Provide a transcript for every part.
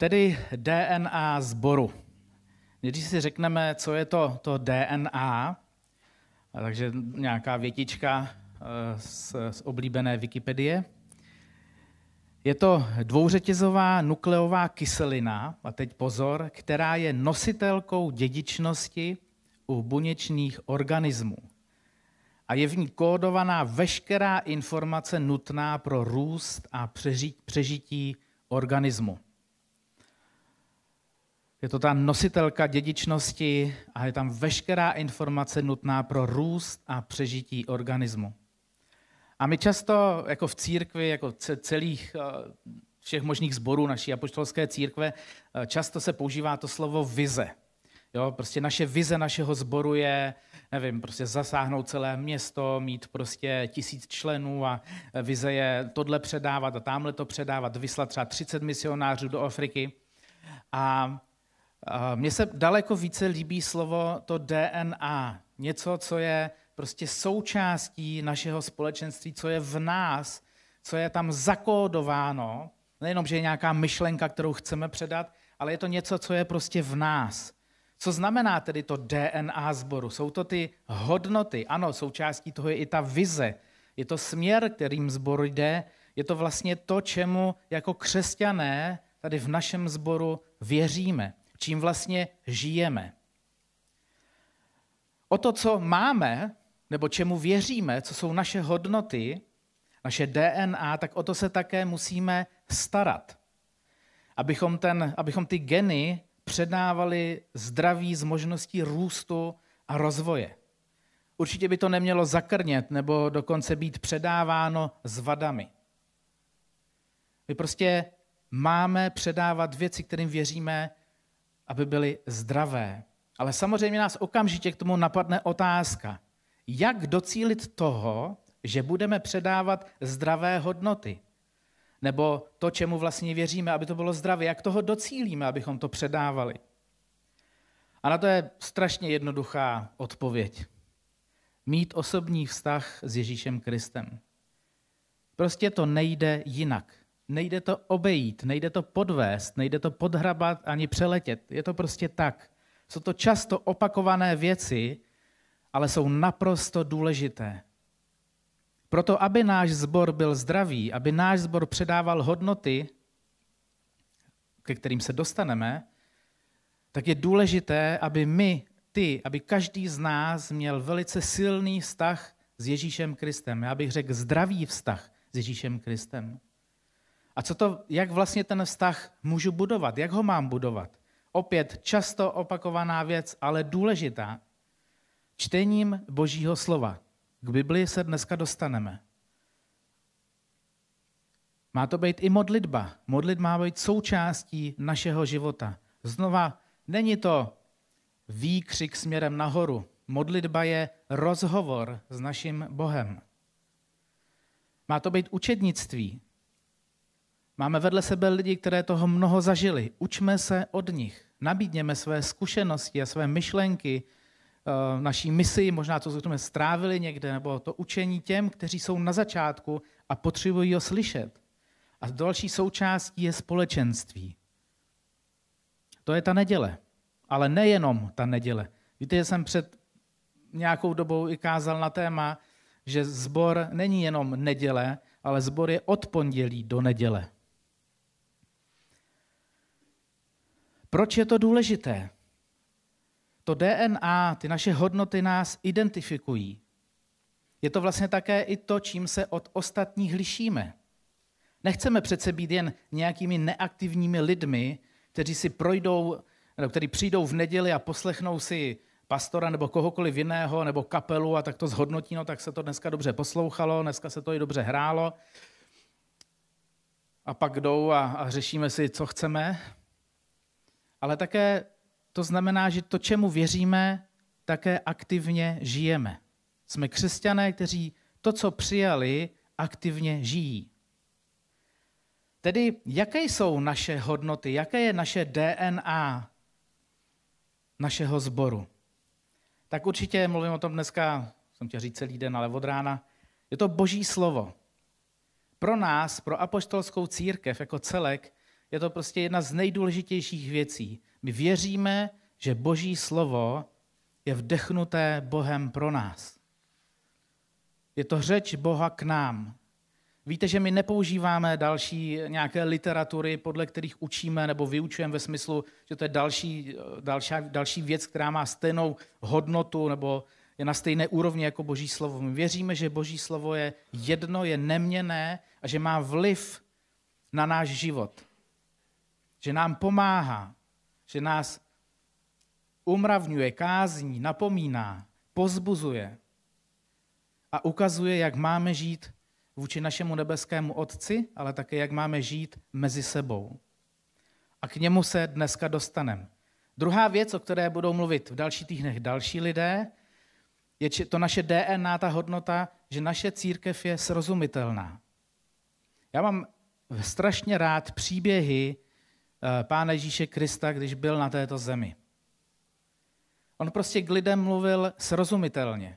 Tedy DNA sboru. Když si řekneme, co je to, to DNA, takže nějaká větička eh, z, z oblíbené Wikipedie. Je to dvouřetězová nukleová kyselina, a teď pozor, která je nositelkou dědičnosti u buněčných organismů. A je v ní kódovaná veškerá informace nutná pro růst a přežití organismu. Je to ta nositelka dědičnosti a je tam veškerá informace nutná pro růst a přežití organismu. A my často, jako v církvi, jako celých eh, všech možných zborů naší apoštolské církve, eh, často se používá to slovo vize. Jo, prostě naše vize našeho sboru je, nevím, prostě zasáhnout celé město, mít prostě tisíc členů a eh, vize je tohle předávat a tamhle to předávat, vyslat třeba 30 misionářů do Afriky. A mně se daleko více líbí slovo to DNA, něco, co je prostě součástí našeho společenství, co je v nás, co je tam zakódováno, nejenom, že je nějaká myšlenka, kterou chceme předat, ale je to něco, co je prostě v nás. Co znamená tedy to DNA sboru? Jsou to ty hodnoty. Ano, součástí toho je i ta vize. Je to směr, kterým sbor jde. Je to vlastně to, čemu jako křesťané tady v našem sboru věříme čím vlastně žijeme. O to, co máme, nebo čemu věříme, co jsou naše hodnoty, naše DNA, tak o to se také musíme starat. Abychom, ten, abychom ty geny předávali zdraví z možností růstu a rozvoje. Určitě by to nemělo zakrnět nebo dokonce být předáváno s vadami. My prostě máme předávat věci, kterým věříme, aby byly zdravé. Ale samozřejmě nás okamžitě k tomu napadne otázka, jak docílit toho, že budeme předávat zdravé hodnoty. Nebo to, čemu vlastně věříme, aby to bylo zdravé. Jak toho docílíme, abychom to předávali? A na to je strašně jednoduchá odpověď. Mít osobní vztah s Ježíšem Kristem. Prostě to nejde jinak. Nejde to obejít, nejde to podvést, nejde to podhrabat ani přeletět. Je to prostě tak. Jsou to často opakované věci, ale jsou naprosto důležité. Proto, aby náš zbor byl zdravý, aby náš zbor předával hodnoty, ke kterým se dostaneme, tak je důležité, aby my, ty, aby každý z nás měl velice silný vztah s Ježíšem Kristem. Já bych řekl zdravý vztah s Ježíšem Kristem. A co to, jak vlastně ten vztah můžu budovat? Jak ho mám budovat? Opět často opakovaná věc, ale důležitá. Čtením Božího slova. K Biblii se dneska dostaneme. Má to být i modlitba. Modlit má být součástí našeho života. Znova, není to výkřik směrem nahoru. Modlitba je rozhovor s naším Bohem. Má to být učednictví. Máme vedle sebe lidi, které toho mnoho zažili. Učme se od nich. Nabídněme své zkušenosti a své myšlenky, eh, naší misi, možná to jsme strávili někde, nebo to učení těm, kteří jsou na začátku a potřebují ho slyšet. A další součástí je společenství. To je ta neděle. Ale nejenom ta neděle. Víte, že jsem před nějakou dobou i kázal na téma, že zbor není jenom neděle, ale zbor je od pondělí do neděle. Proč je to důležité? To DNA, ty naše hodnoty nás identifikují. Je to vlastně také i to, čím se od ostatních lišíme. Nechceme přece být jen nějakými neaktivními lidmi, kteří si projdou, nebo kteří přijdou v neděli a poslechnou si pastora nebo kohokoliv jiného, nebo kapelu a tak to zhodnotí, no tak se to dneska dobře poslouchalo, dneska se to i dobře hrálo. A pak jdou a, a řešíme si, co chceme ale také to znamená, že to, čemu věříme, také aktivně žijeme. Jsme křesťané, kteří to, co přijali, aktivně žijí. Tedy, jaké jsou naše hodnoty, jaké je naše DNA našeho sboru? Tak určitě mluvím o tom dneska, jsem chtěl říct celý den, ale od rána. Je to boží slovo. Pro nás, pro apoštolskou církev jako celek, je to prostě jedna z nejdůležitějších věcí. My věříme, že Boží slovo je vdechnuté Bohem pro nás. Je to řeč Boha k nám. Víte, že my nepoužíváme další nějaké literatury, podle kterých učíme nebo vyučujeme ve smyslu, že to je další, další, další věc, která má stejnou hodnotu nebo je na stejné úrovni jako Boží slovo. My věříme, že Boží slovo je jedno, je neměné a že má vliv na náš život. Že nám pomáhá, že nás umravňuje, kázní, napomíná, pozbuzuje a ukazuje, jak máme žít vůči našemu nebeskému Otci, ale také jak máme žít mezi sebou. A k němu se dneska dostaneme. Druhá věc, o které budou mluvit v dalších týdnech další lidé, je to naše DNA, ta hodnota, že naše církev je srozumitelná. Já mám strašně rád příběhy Pána Ježíše Krista, když byl na této zemi. On prostě k lidem mluvil srozumitelně.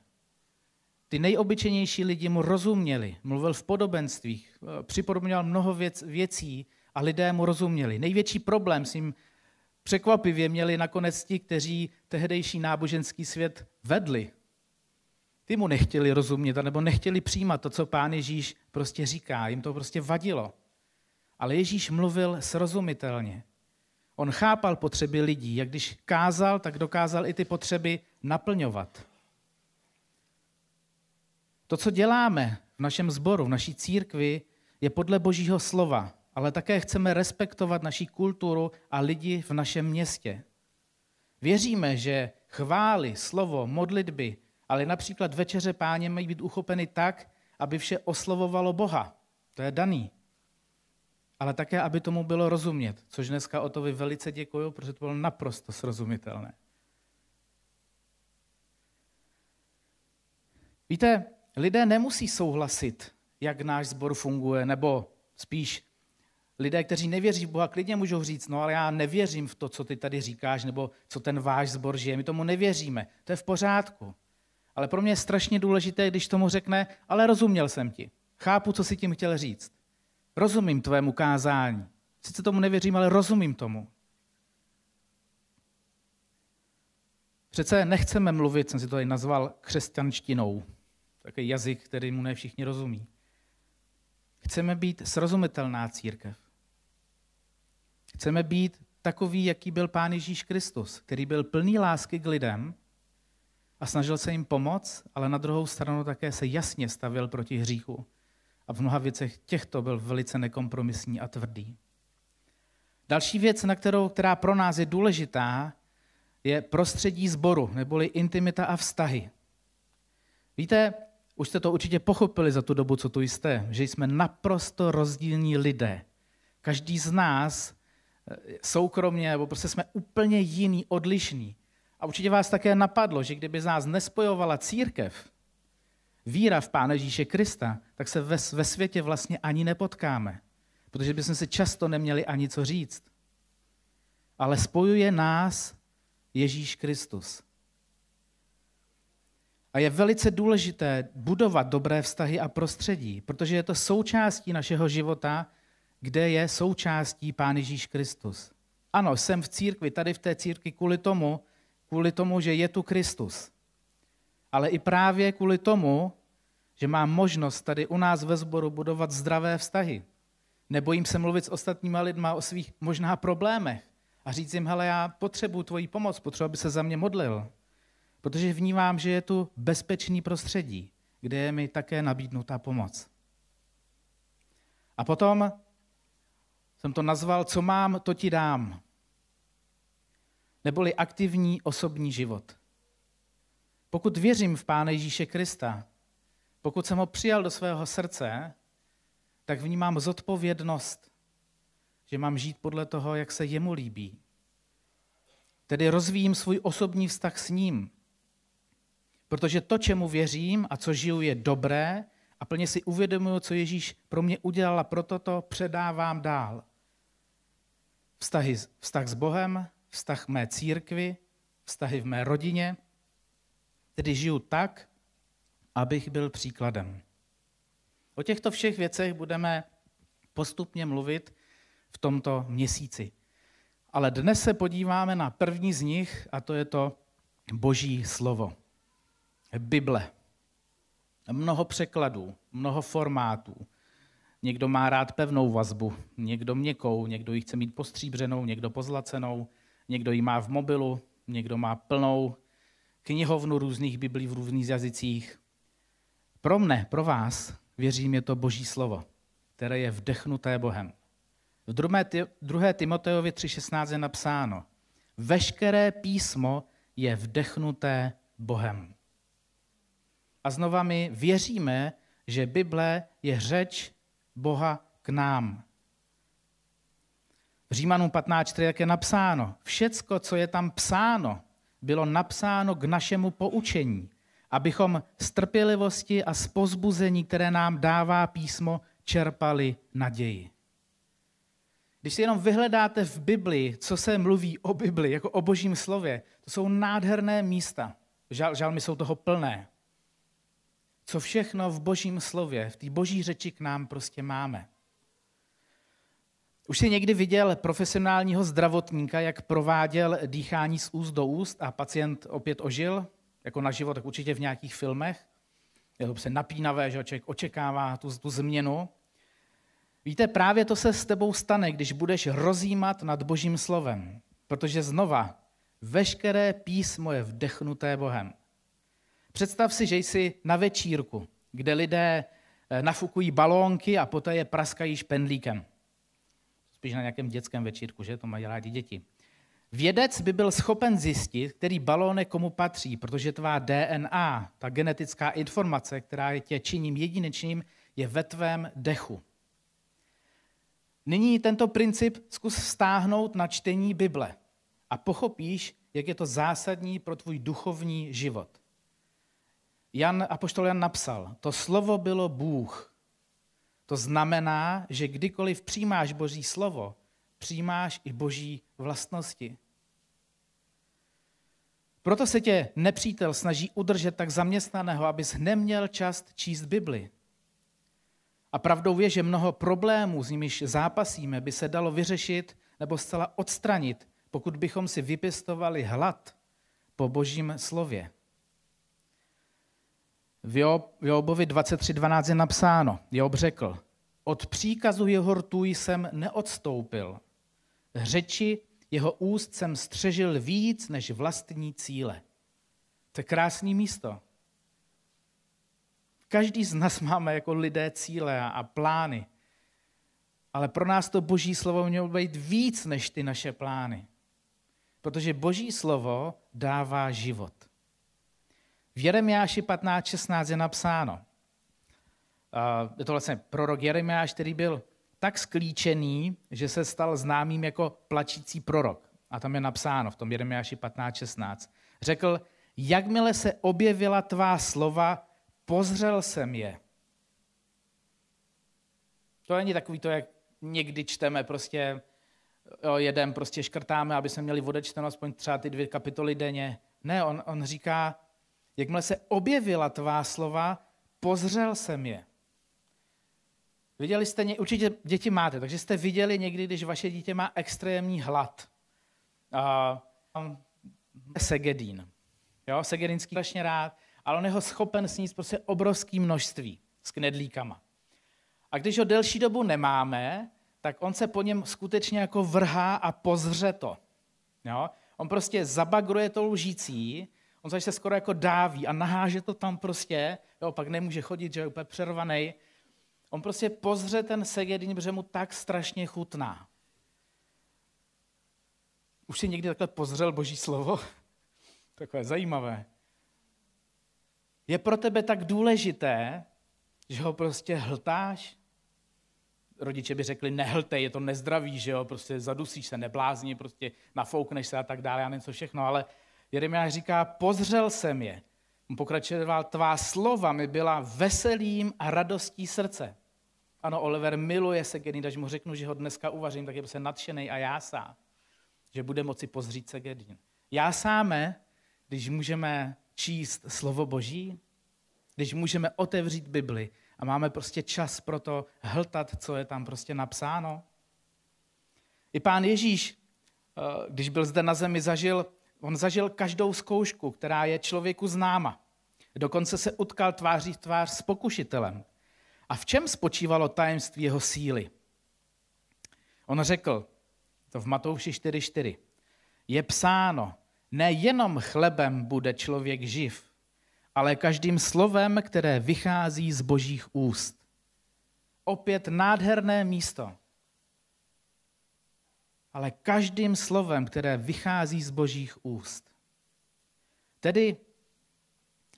Ty nejobyčejnější lidi mu rozuměli, mluvil v podobenstvích, eh, připodobňoval mnoho věc, věcí a lidé mu rozuměli. Největší problém s ním překvapivě měli nakonec ti, kteří tehdejší náboženský svět vedli. Ty mu nechtěli rozumět, nebo nechtěli přijímat to, co pán Ježíš prostě říká. Jim to prostě vadilo. Ale Ježíš mluvil srozumitelně. On chápal potřeby lidí. Jak když kázal, tak dokázal i ty potřeby naplňovat. To, co děláme v našem sboru, v naší církvi, je podle Božího slova, ale také chceme respektovat naší kulturu a lidi v našem městě. Věříme, že chvály, slovo, modlitby, ale například večeře páně mají být uchopeny tak, aby vše oslovovalo Boha. To je daný. Ale také, aby tomu bylo rozumět, což dneska o to vy velice děkuju, protože to bylo naprosto srozumitelné. Víte, lidé nemusí souhlasit, jak náš sbor funguje, nebo spíš lidé, kteří nevěří v Boha, klidně můžou říct, no ale já nevěřím v to, co ty tady říkáš, nebo co ten váš sbor žije, my tomu nevěříme. To je v pořádku. Ale pro mě je strašně důležité, když tomu řekne, ale rozuměl jsem ti. Chápu, co si tím chtěl říct. Rozumím tvému kázání. Sice tomu nevěřím, ale rozumím tomu. Přece nechceme mluvit, jsem si to tady nazval, křesťanštinou. Takový jazyk, který mu ne všichni rozumí. Chceme být srozumitelná církev. Chceme být takový, jaký byl Pán Ježíš Kristus, který byl plný lásky k lidem a snažil se jim pomoct, ale na druhou stranu také se jasně stavil proti hříchu. A v mnoha věcech těchto byl velice nekompromisní a tvrdý. Další věc, na kterou, která pro nás je důležitá, je prostředí sboru, neboli intimita a vztahy. Víte, už jste to určitě pochopili za tu dobu, co tu jste, že jsme naprosto rozdílní lidé. Každý z nás eh, soukromně, nebo prostě jsme úplně jiný, odlišný. A určitě vás také napadlo, že kdyby z nás nespojovala církev, víra v Pána Ježíše Krista, tak se ve, ve světě vlastně ani nepotkáme, protože bychom si často neměli ani co říct. Ale spojuje nás Ježíš Kristus. A je velice důležité budovat dobré vztahy a prostředí, protože je to součástí našeho života, kde je součástí Pán Ježíš Kristus. Ano, jsem v církvi, tady v té církvi kvůli tomu, kvůli tomu, že je tu Kristus. Ale i právě kvůli tomu, že mám možnost tady u nás ve sboru budovat zdravé vztahy. Nebojím se mluvit s ostatníma lidma o svých možná problémech a říct jim, hele, já potřebuji tvoji pomoc, potřebuji, aby se za mě modlil. Protože vnímám, že je tu bezpečný prostředí, kde je mi také nabídnutá pomoc. A potom jsem to nazval, co mám, to ti dám neboli aktivní osobní život. Pokud věřím v Pána Ježíše Krista, pokud jsem ho přijal do svého srdce, tak vnímám zodpovědnost, že mám žít podle toho, jak se jemu líbí. Tedy rozvíjím svůj osobní vztah s ním. Protože to, čemu věřím a co žiju, je dobré a plně si uvědomuji, co Ježíš pro mě udělal a proto to předávám dál. Vztahy, vztah s Bohem, vztah mé církvi, vztahy v mé rodině, tedy žiju tak, abych byl příkladem. O těchto všech věcech budeme postupně mluvit v tomto měsíci. Ale dnes se podíváme na první z nich a to je to Boží slovo. Bible. Mnoho překladů, mnoho formátů. Někdo má rád pevnou vazbu, někdo měkkou, někdo ji chce mít postříbřenou, někdo pozlacenou, někdo ji má v mobilu, někdo má plnou knihovnu různých biblí v různých jazycích. Pro mne, pro vás, věřím, je to Boží slovo, které je vdechnuté Bohem. V 2. Timoteovi 3.16 je napsáno, veškeré písmo je vdechnuté Bohem. A znova my věříme, že Bible je řeč Boha k nám. V Římanům 15.4 je napsáno, všecko, co je tam psáno, bylo napsáno k našemu poučení, abychom z trpělivosti a z pozbuzení, které nám dává písmo, čerpali naději. Když si jenom vyhledáte v Bibli, co se mluví o Bibli, jako o božím slově, to jsou nádherné místa. Žal, žalmy jsou toho plné. Co všechno v božím slově, v té boží řeči k nám prostě máme. Už jsi někdy viděl profesionálního zdravotníka, jak prováděl dýchání z úst do úst a pacient opět ožil, jako na život, tak určitě v nějakých filmech. Je to se napínavé, že člověk očekává tu, tu změnu. Víte, právě to se s tebou stane, když budeš rozjímat nad Božím slovem. Protože znova, veškeré písmo je vdechnuté Bohem. Představ si, že jsi na večírku, kde lidé eh, nafukují balónky a poté je praskají špendlíkem. Spíš na nějakém dětském večírku, že? To mají rádi děti. Vědec by byl schopen zjistit, který balónek komu patří, protože tvá DNA, ta genetická informace, která je tě činím jedinečným, je ve tvém dechu. Nyní tento princip zkus stáhnout na čtení Bible a pochopíš, jak je to zásadní pro tvůj duchovní život. Jan, apoštol Jan napsal, to slovo bylo Bůh. To znamená, že kdykoliv přijímáš Boží slovo, přijímáš i Boží vlastnosti. Proto se tě nepřítel snaží udržet tak zaměstnaného, abys neměl čas číst Bibli. A pravdou je, že mnoho problémů, s nimiž zápasíme, by se dalo vyřešit nebo zcela odstranit, pokud bychom si vypěstovali hlad po božím slově. V Jobovi 23.12 je napsáno, Job řekl, od příkazu jeho rtůj jsem neodstoupil. Řeči jeho úst jsem střežil víc než vlastní cíle. To je krásné místo. Každý z nás máme jako lidé cíle a plány. Ale pro nás to boží slovo mělo být víc než ty naše plány. Protože boží slovo dává život. V Jeremiáši 15.16 je napsáno, je to vlastně prorok Jeremiáš, který byl tak sklíčený, že se stal známým jako plačící prorok. A tam je napsáno v tom Jeremiáši 15.16. Řekl, jakmile se objevila tvá slova, pozřel jsem je. To není takový to, jak někdy čteme prostě, jo, jedem prostě škrtáme, aby jsme měli odečteno aspoň třeba ty dvě kapitoly denně. Ne, on, on říká, jakmile se objevila tvá slova, pozřel jsem je. Viděli jste, určitě děti máte, takže jste viděli někdy, když vaše dítě má extrémní hlad. Uh, segedín. Jo, segedínský strašně rád ale on je ho schopen sníst prostě obrovské množství s knedlíkama. A když ho delší dobu nemáme, tak on se po něm skutečně jako vrhá a pozře to. Jo? On prostě zabagruje to lžící, on se skoro jako dáví a naháže to tam prostě, jo, pak nemůže chodit, že je úplně přervaný. On prostě pozře ten segedin, protože mu tak strašně chutná. Už si někdy takhle pozřel boží slovo? Takové zajímavé je pro tebe tak důležité, že ho prostě hltáš? Rodiče by řekli, nehltej, je to nezdravý, že jo, prostě zadusíš se, neblázni, prostě nafoukneš se a tak dále, já nevím co všechno, ale Jeremiáš říká, pozřel jsem je. On pokračoval, tvá slova mi byla veselým a radostí srdce. Ano, Oliver miluje se Gedin, když mu řeknu, že ho dneska uvařím, tak je prostě nadšený a jásá, že bude moci pozřít se Gedin. Jásáme, když můžeme číst slovo Boží, když můžeme otevřít Bibli a máme prostě čas pro to hltat, co je tam prostě napsáno. I pán Ježíš, eh, když byl zde na zemi, zažil, on zažil každou zkoušku, která je člověku známa. Dokonce se utkal tváří v tvář s pokušitelem. A v čem spočívalo tajemství jeho síly? On řekl, to v Matouši 4.4, je psáno, nejenom chlebem bude člověk živ, ale každým slovem, které vychází z božích úst. Opět nádherné místo. Ale každým slovem, které vychází z božích úst. Tedy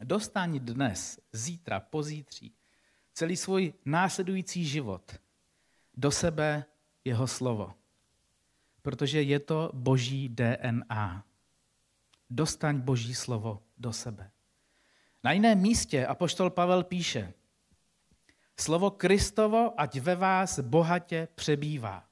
dostání dnes, zítra, pozítří, celý svůj následující život do sebe jeho slovo. Protože je to boží DNA. Dostaň boží slovo do sebe. Na jiném místě apoštol Pavel píše, slovo Kristovo, ať ve vás bohatě přebývá.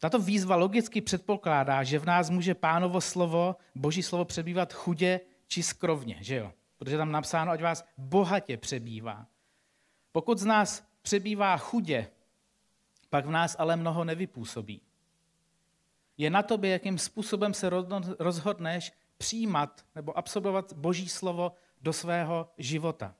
Tato výzva logicky předpokládá, že v nás může pánovo slovo, boží slovo přebývat chudě či skrovně, že jo? Protože tam napsáno, ať vás bohatě přebývá. Pokud z nás přebývá chudě, pak v nás ale mnoho nevypůsobí. Je na tobě, jakým způsobem se rozhodneš přijímat nebo absorbovat Boží slovo do svého života.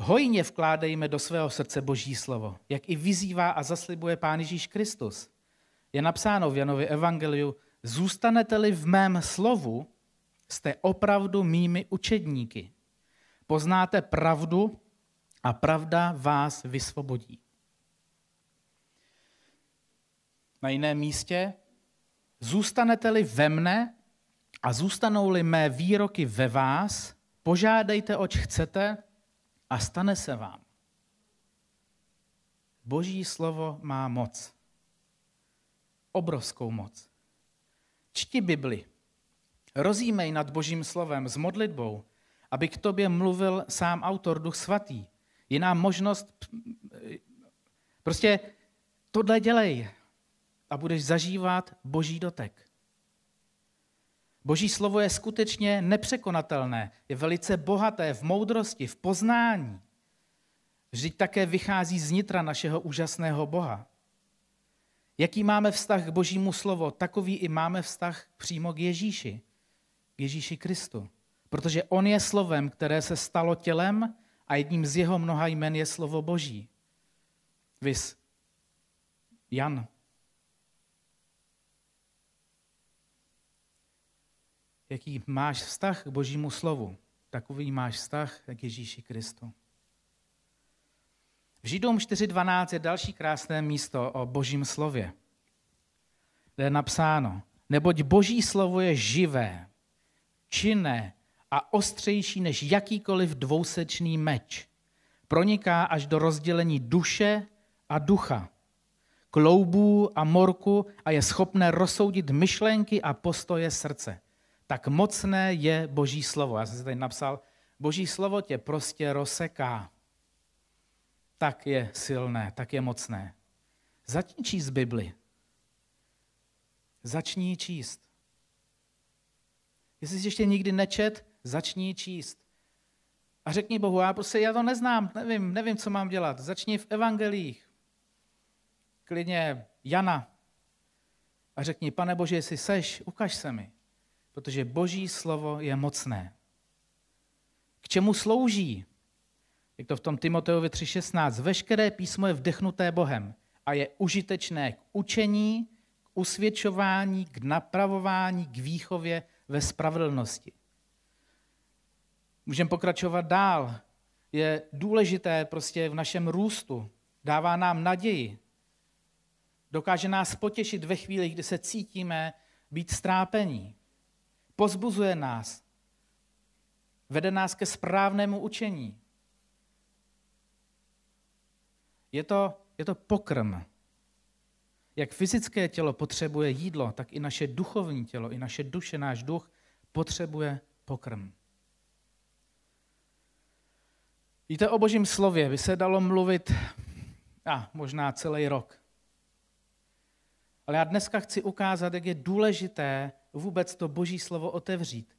Hojně vkládejme do svého srdce Boží slovo, jak i vyzývá a zaslibuje Pán Ježíš Kristus. Je napsáno v Janově evangeliu, zůstanete-li v mém slovu, jste opravdu mými učedníky. Poznáte pravdu a pravda vás vysvobodí. Na jiném místě, zůstanete-li ve mne a zůstanou-li mé výroky ve vás, požádejte, oč chcete a stane se vám. Boží slovo má moc. Obrovskou moc. Čti Bibli. Rozímej nad Božím slovem s modlitbou, aby k tobě mluvil sám autor Duch Svatý. Je nám možnost, prostě tohle dělej a budeš zažívat Boží dotek. Boží slovo je skutečně nepřekonatelné, je velice bohaté v moudrosti, v poznání. Vždyť také vychází z nitra našeho úžasného Boha. Jaký máme vztah k Božímu slovu, takový i máme vztah přímo k Ježíši, k Ježíši Kristu. Protože on je slovem, které se stalo tělem a jedním z jeho mnoha jmen je slovo Boží. Vys. Jan jaký máš vztah k Božímu slovu, takový máš vztah k Ježíši Kristu. V Židům 4.12 je další krásné místo o Božím slově, kde je napsáno, neboť Boží slovo je živé, činné a ostřejší než jakýkoliv dvousečný meč. Proniká až do rozdělení duše a ducha, kloubů a morku a je schopné rozsoudit myšlenky a postoje srdce tak mocné je Boží slovo. Já jsem si tady napsal, Boží slovo tě prostě rozseká. Tak je silné, tak je mocné. Začni číst Bibli. Začni číst. Jestli jsi ještě nikdy nečet, začni číst. A řekni Bohu, já prostě já to neznám, nevím, nevím, co mám dělat. Začni v evangelích. Klidně Jana. A řekni, pane Bože, jestli seš, ukaž se mi protože boží slovo je mocné. K čemu slouží? Jak to v tom Timoteovi 3.16. Veškeré písmo je vdechnuté Bohem a je užitečné k učení, k usvědčování, k napravování, k výchově ve spravedlnosti. Můžeme pokračovat dál. Je důležité prostě v našem růstu. Dává nám naději. Dokáže nás potěšit ve chvíli, kdy se cítíme být strápení pozbuzuje nás, vede nás ke správnému učení. Je to, je to pokrm. Jak fyzické tělo potřebuje jídlo, tak i naše duchovní tělo, i naše duše, náš duch potřebuje pokrm. Víte, o božím slově by se dalo mluvit a možná celý rok. Ale já dneska chci ukázat, jak je důležité vůbec to boží slovo otevřít.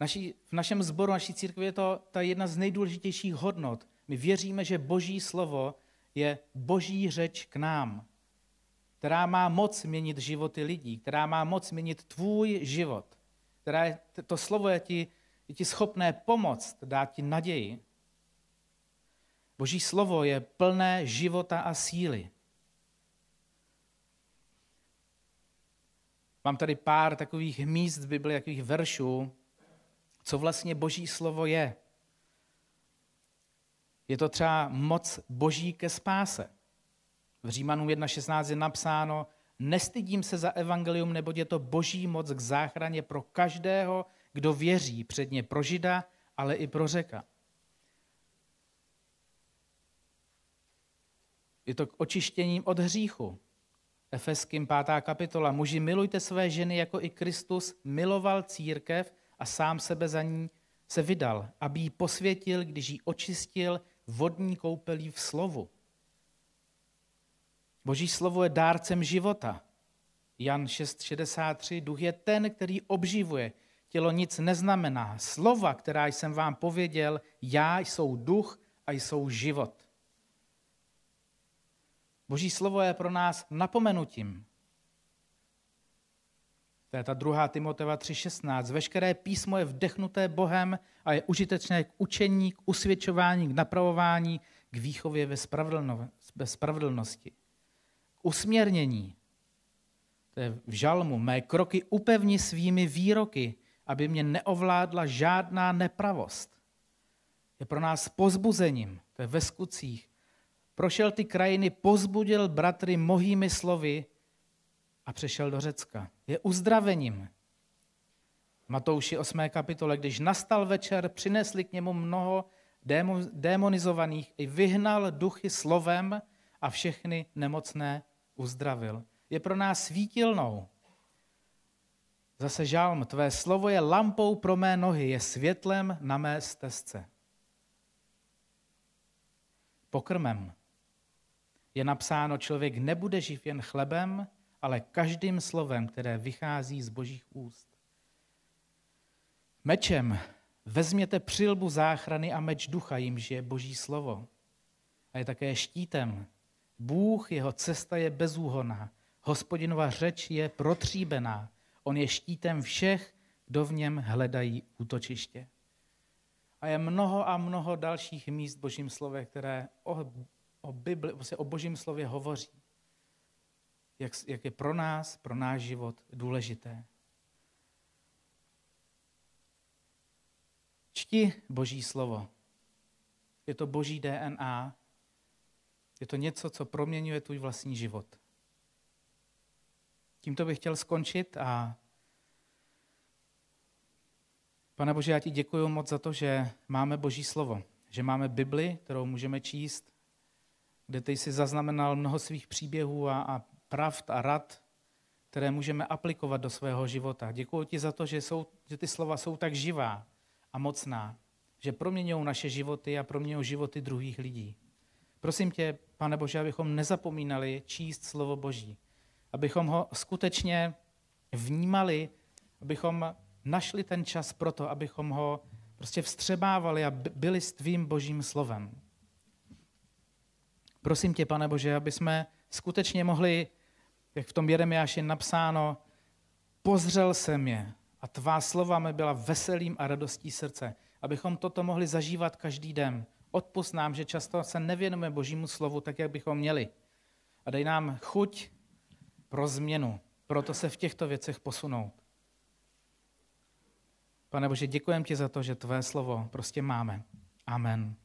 Naší, v našem sboru, naší církvi je to ta jedna z nejdůležitějších hodnot. My věříme, že boží slovo je boží řeč k nám, která má moc měnit životy lidí, která má moc měnit tvůj život. Která je, to slovo je ti, je ti schopné pomoct, dát ti naději. Boží slovo je plné života a síly. Mám tady pár takových míst v Bibli, takových veršů, co vlastně Boží slovo je. Je to třeba moc Boží ke spáse. V Římanům 1.16 je napsáno, nestydím se za evangelium, neboť je to boží moc k záchraně pro každého, kdo věří, předně pro žida, ale i pro řeka. Je to k očištěním od hříchu. Efeským 5. kapitola. Muži, milujte své ženy, jako i Kristus miloval církev a sám sebe za ní se vydal, aby ji posvětil, když ji očistil vodní koupelí v slovu. Boží slovo je dárcem života. Jan 6,63. Duch je ten, který obživuje. Tělo nic neznamená. Slova, která jsem vám pověděl, já jsou duch a jsou život. Boží slovo je pro nás napomenutím. To je ta druhá Timoteva 3.16. Veškeré písmo je vdechnuté Bohem a je užitečné k učení, k usvědčování, k napravování, k výchově ve spravedlnosti. K usměrnění. To je v žalmu. Mé kroky upevni svými výroky, aby mě neovládla žádná nepravost. Je pro nás pozbuzením. To je ve skutcích prošel ty krajiny, pozbudil bratry mohými slovy a přešel do Řecka. Je uzdravením. Matouši 8. kapitole, když nastal večer, přinesli k němu mnoho démonizovaných i vyhnal duchy slovem a všechny nemocné uzdravil. Je pro nás svítilnou. Zase žálm, tvé slovo je lampou pro mé nohy, je světlem na mé stezce. Pokrmem je napsáno, člověk nebude živ jen chlebem, ale každým slovem, které vychází z božích úst. Mečem vezměte přilbu záchrany a meč ducha, jimž je boží slovo. A je také štítem. Bůh, jeho cesta je bezúhoná. Hospodinova řeč je protříbená. On je štítem všech, kdo v něm hledají útočiště. A je mnoho a mnoho dalších míst božím slove, které o Bibli, vlastně o božím slově hovoří. Jak, jak je pro nás, pro náš život důležité. Čti boží slovo. Je to boží DNA. Je to něco, co proměňuje tvůj vlastní život. Tímto bych chtěl skončit a Pane Bože, já ti děkuji moc za to, že máme Boží slovo, že máme Bibli, kterou můžeme číst, kde ty jsi zaznamenal mnoho svých příběhů a, a pravd a rad, které můžeme aplikovat do svého života. Děkuji ti za to, že, jsou, že ty slova jsou tak živá a mocná, že proměňují naše životy a proměňují životy druhých lidí. Prosím tě, pane Bože, abychom nezapomínali číst slovo Boží, abychom ho skutečně vnímali, abychom našli ten čas pro to, abychom ho prostě vstřebávali a byli s tvým božím slovem. Prosím tě, pane Bože, aby jsme skutečně mohli, jak v tom Jeremiáši napsáno, pozřel jsem je a tvá slova mi byla veselým a radostí srdce. Abychom toto mohli zažívat každý den. Odpust nám, že často se nevěnujeme Božímu slovu tak, jak bychom měli. A dej nám chuť pro změnu. Proto se v těchto věcech posunout. Pane Bože, děkujeme ti za to, že tvé slovo prostě máme. Amen.